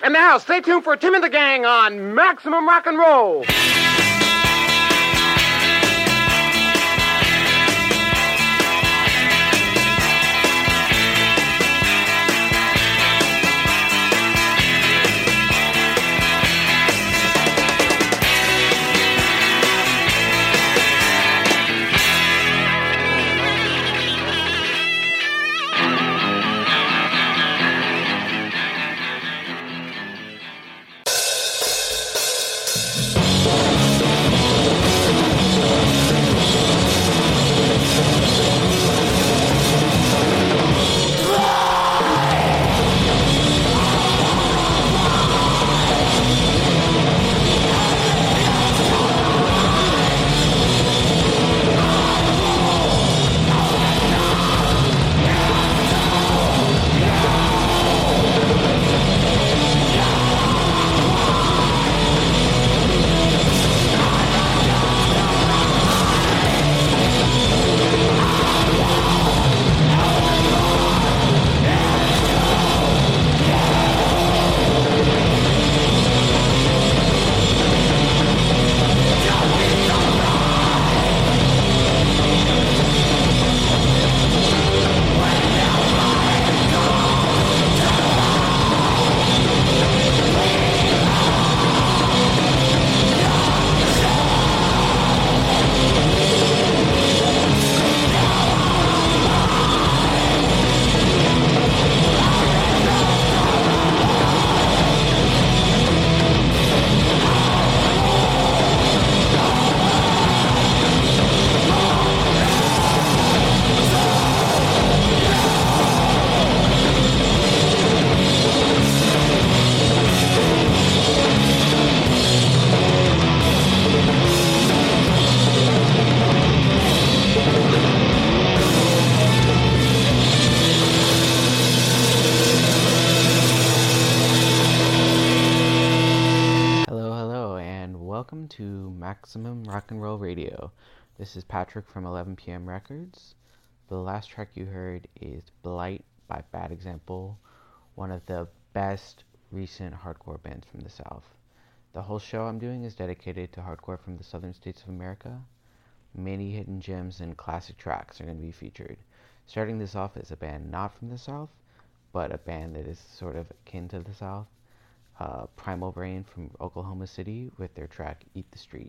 And now, stay tuned for Tim and the Gang on Maximum Rock and Roll. Maximum Rock and Roll Radio. This is Patrick from 11 PM Records. The last track you heard is Blight by Bad Example, one of the best recent hardcore bands from the South. The whole show I'm doing is dedicated to hardcore from the southern states of America. Many hidden gems and classic tracks are going to be featured. Starting this off is a band not from the South, but a band that is sort of akin to the South uh, Primal Brain from Oklahoma City with their track Eat the Street.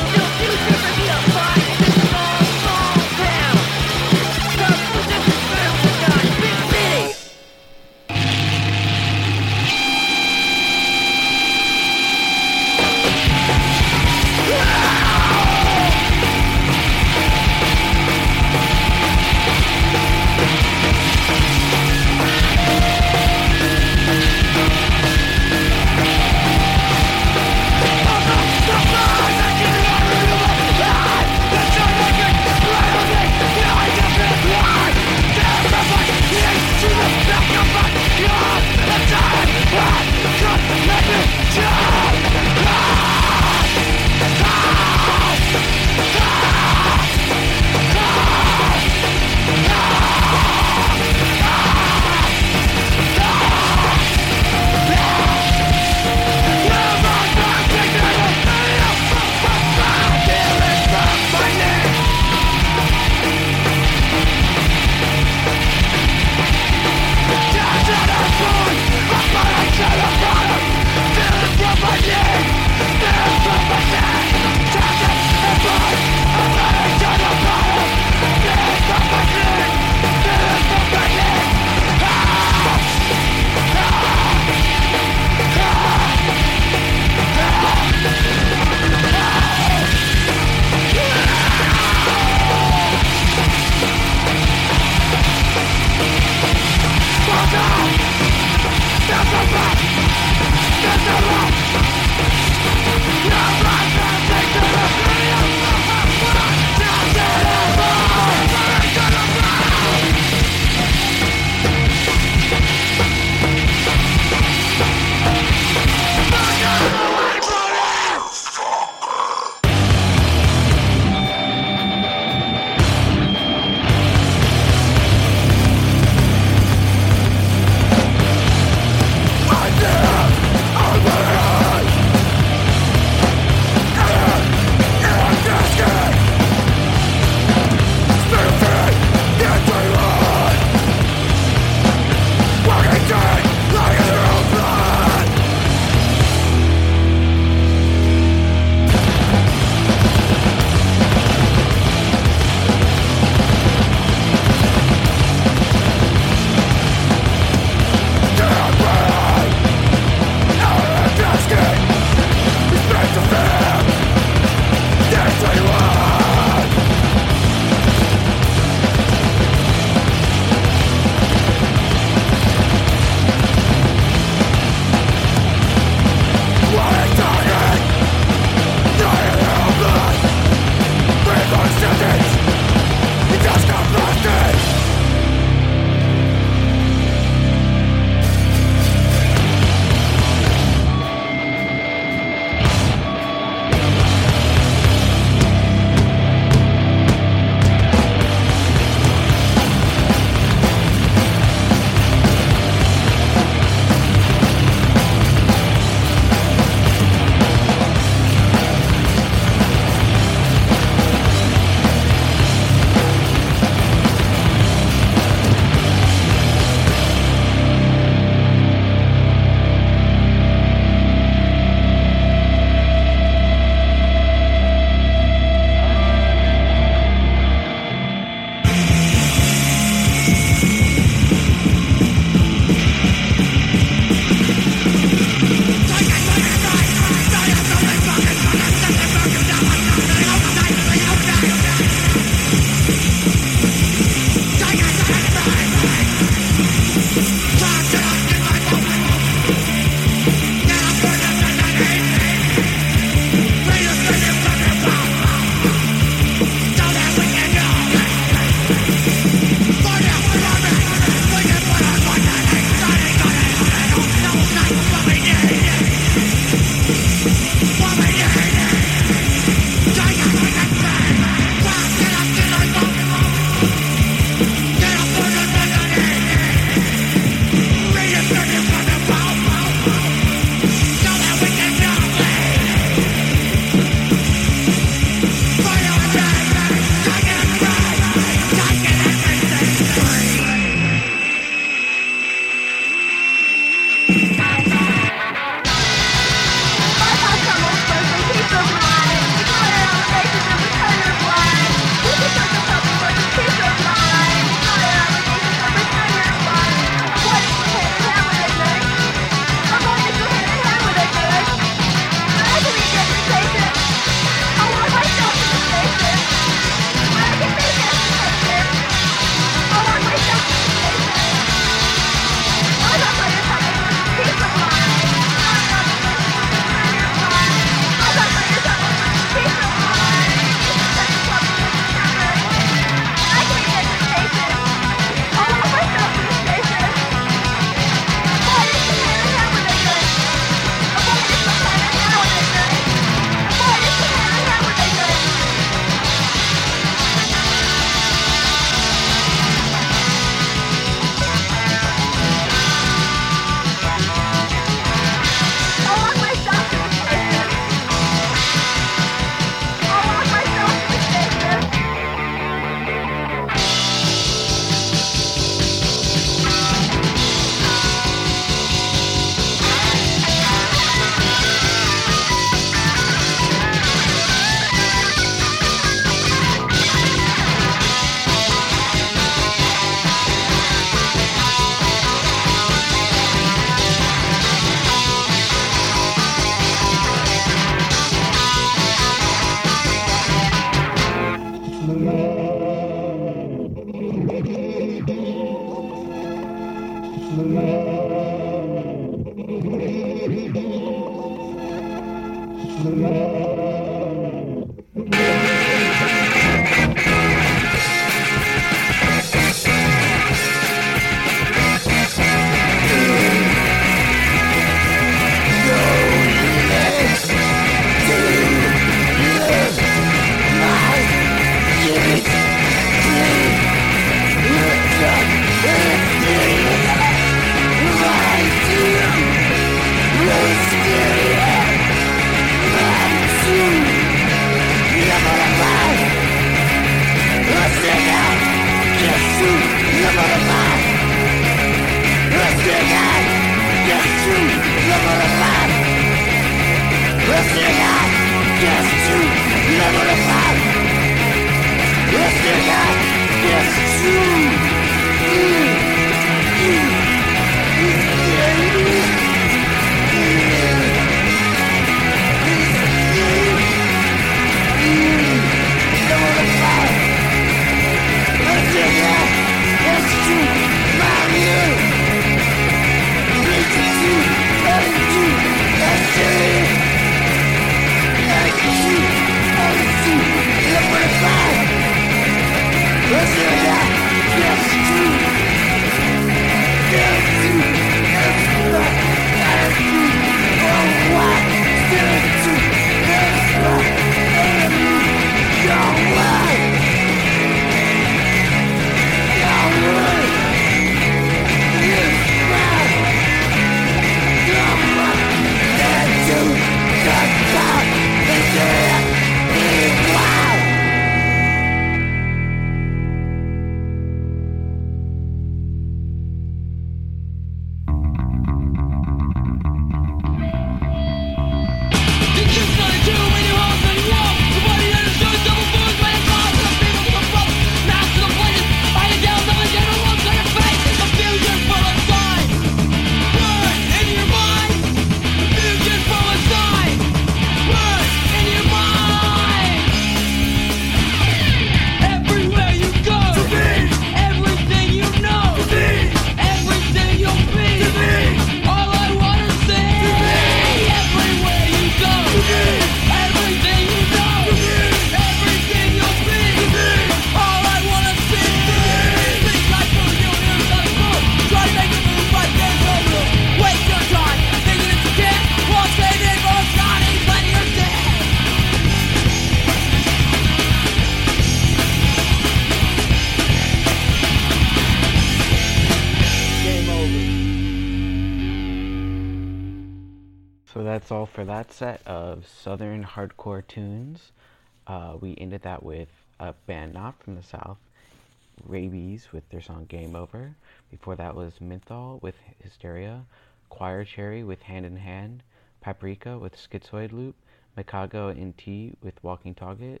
With their song Game Over. Before that was Menthol with Hysteria, Choir Cherry with Hand in Hand, Paprika with Schizoid Loop, Mikago and T with Walking Target,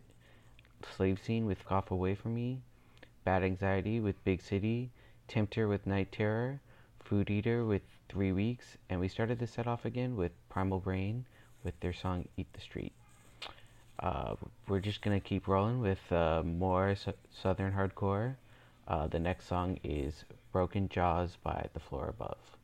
Slave Scene with Cough Away From Me, Bad Anxiety with Big City, Tempter with Night Terror, Food Eater with Three Weeks, and we started the set off again with Primal Brain with their song Eat the Street. Uh, we're just gonna keep rolling with uh, more su- southern hardcore. Uh, the next song is Broken Jaws by The Floor Above.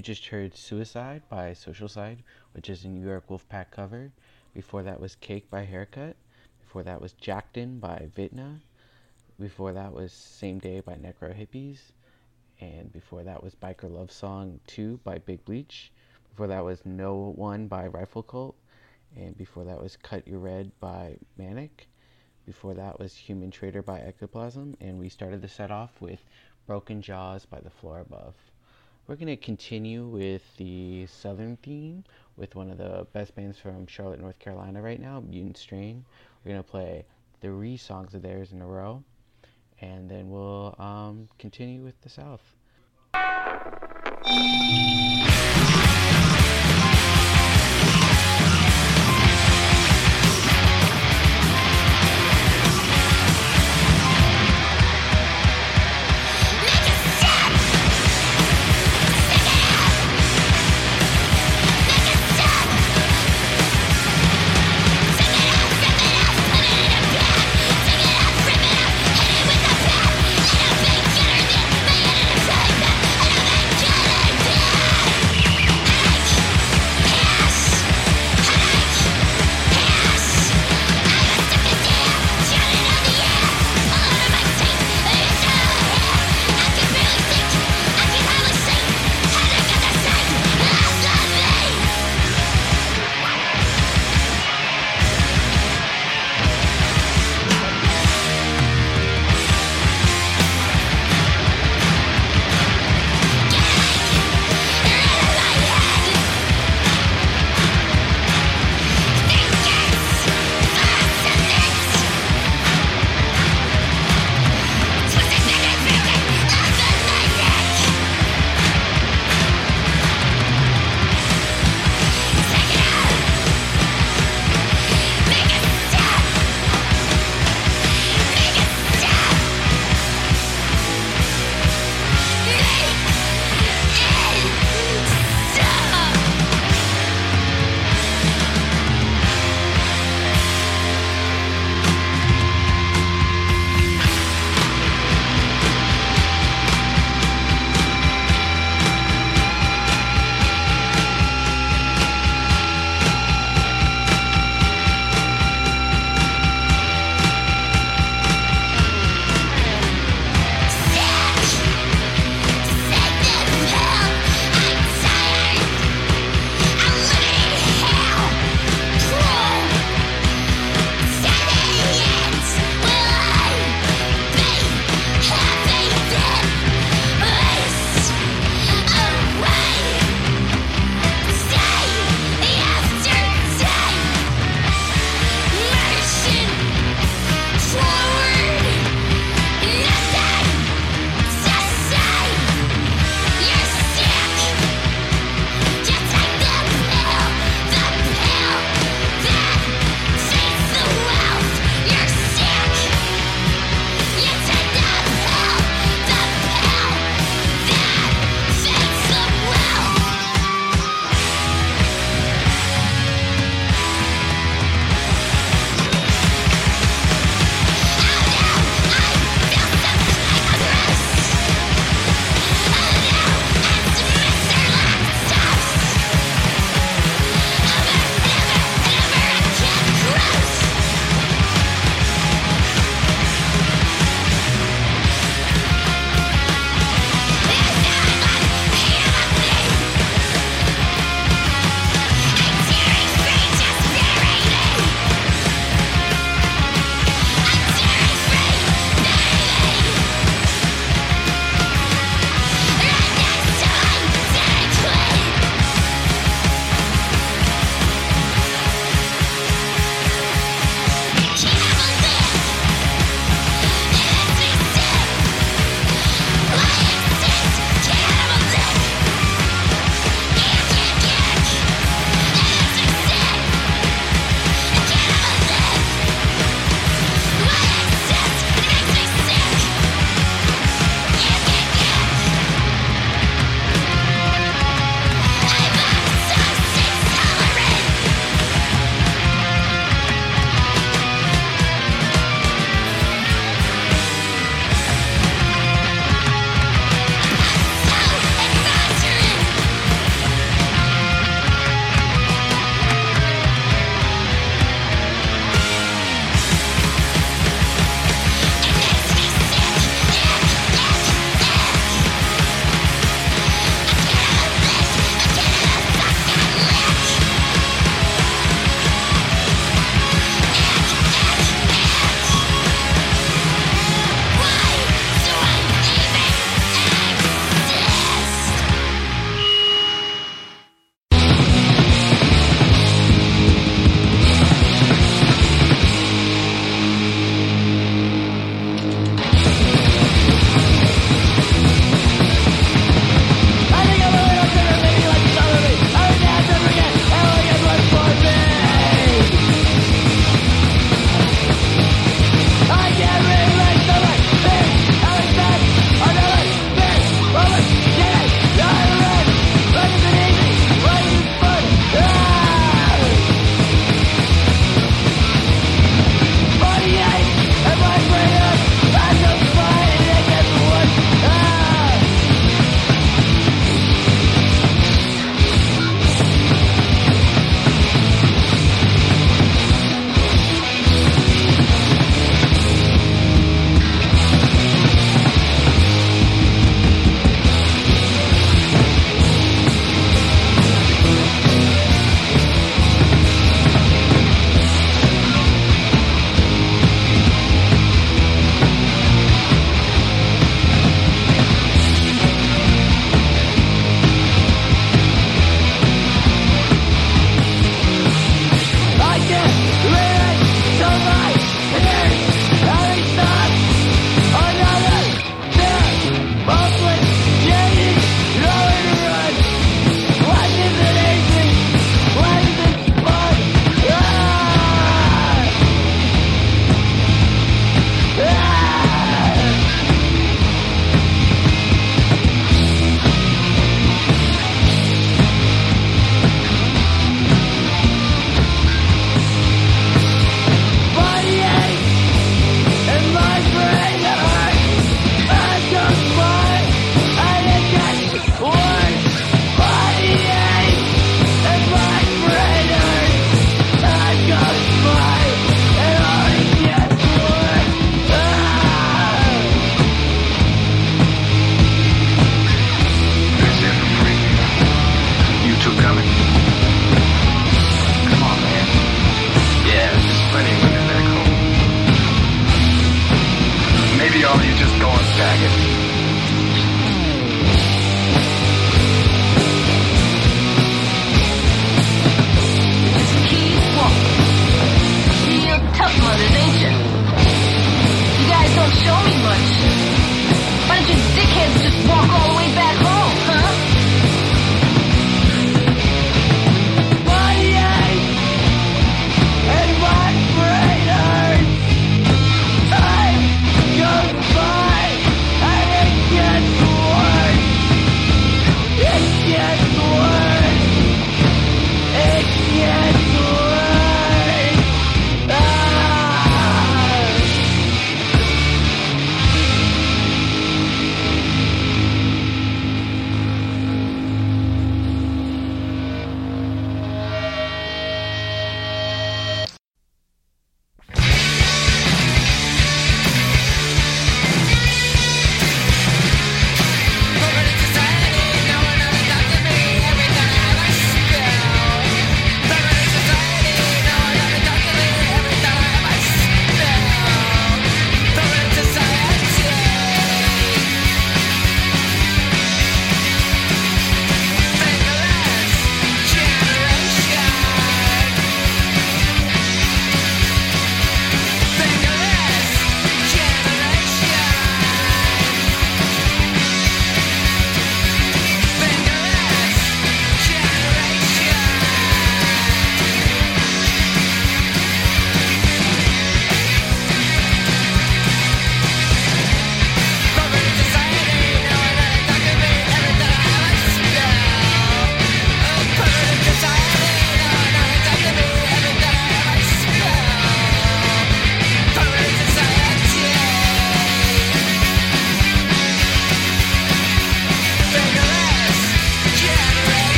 You just heard Suicide by Social Side, which is a New York Wolfpack cover. Before that was Cake by Haircut. Before that was Jacked In by Vitna. Before that was Same Day by Necro Hippies. And before that was Biker Love Song 2 by Big Bleach. Before that was No One by Rifle Cult. And before that was Cut Your Red by Manic. Before that was Human Trader by Ectoplasm. And we started the set off with Broken Jaws by The Floor Above. We're going to continue with the Southern theme with one of the best bands from Charlotte, North Carolina right now, Mutant Strain. We're going to play three songs of theirs in a row, and then we'll um, continue with the South.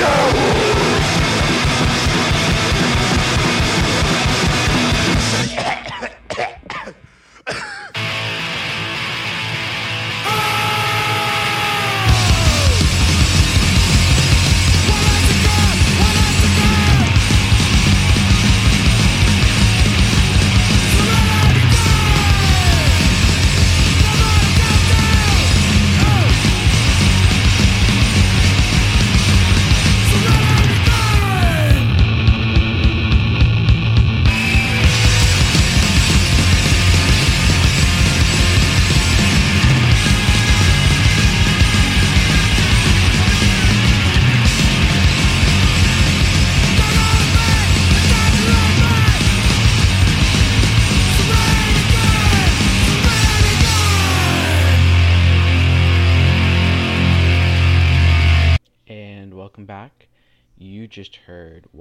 And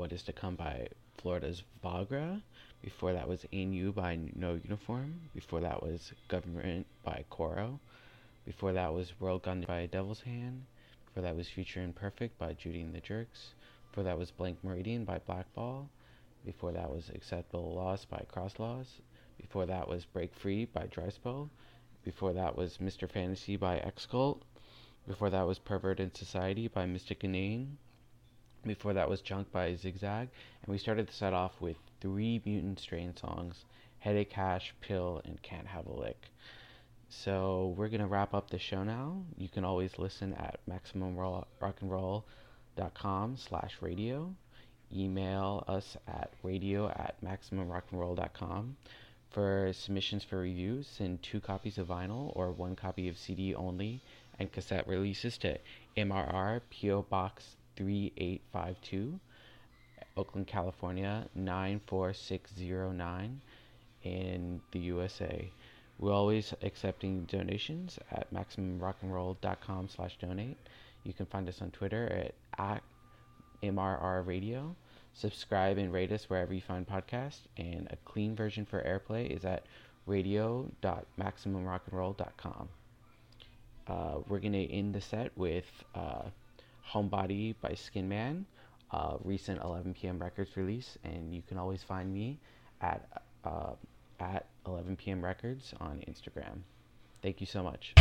What Is to Come by Florida's Vagra. Before that was In You by No Uniform. Before that was Government by Coro. Before that was World Gun by Devil's Hand. Before that was Future Imperfect by Judy and the Jerks. Before that was Blank Meridian by Blackball. Before that was Acceptable Loss by Cross Laws. Before that was Break Free by Dryspell. Before that was Mr. Fantasy by X Cult. Before that was Perverted Society by Mystic Inane. Before that was Junk by Zigzag. And we started the set off with three Mutant Strain songs Headache Hash, Pill, and Can't Have a Lick. So we're going to wrap up the show now. You can always listen at MaximumRockandRoll.com slash radio. Email us at radio at MaximumRockandRoll.com. For submissions for reviews, send two copies of vinyl or one copy of CD only and cassette releases to MRR PO Box 3852, Oakland, California 94609 in the USA. We're always accepting donations at MaximumRocknroll.com slash donate. You can find us on Twitter at, at MRR Radio. Subscribe and rate us wherever you find podcasts. And a clean version for airplay is at radio.maximumrocknroll.com. Uh, we're going to end the set with uh, Homebody by Skinman, uh, recent 11 p.m. Records release. And you can always find me at, uh, at 11 p.m. Records on Instagram. Thank you so much.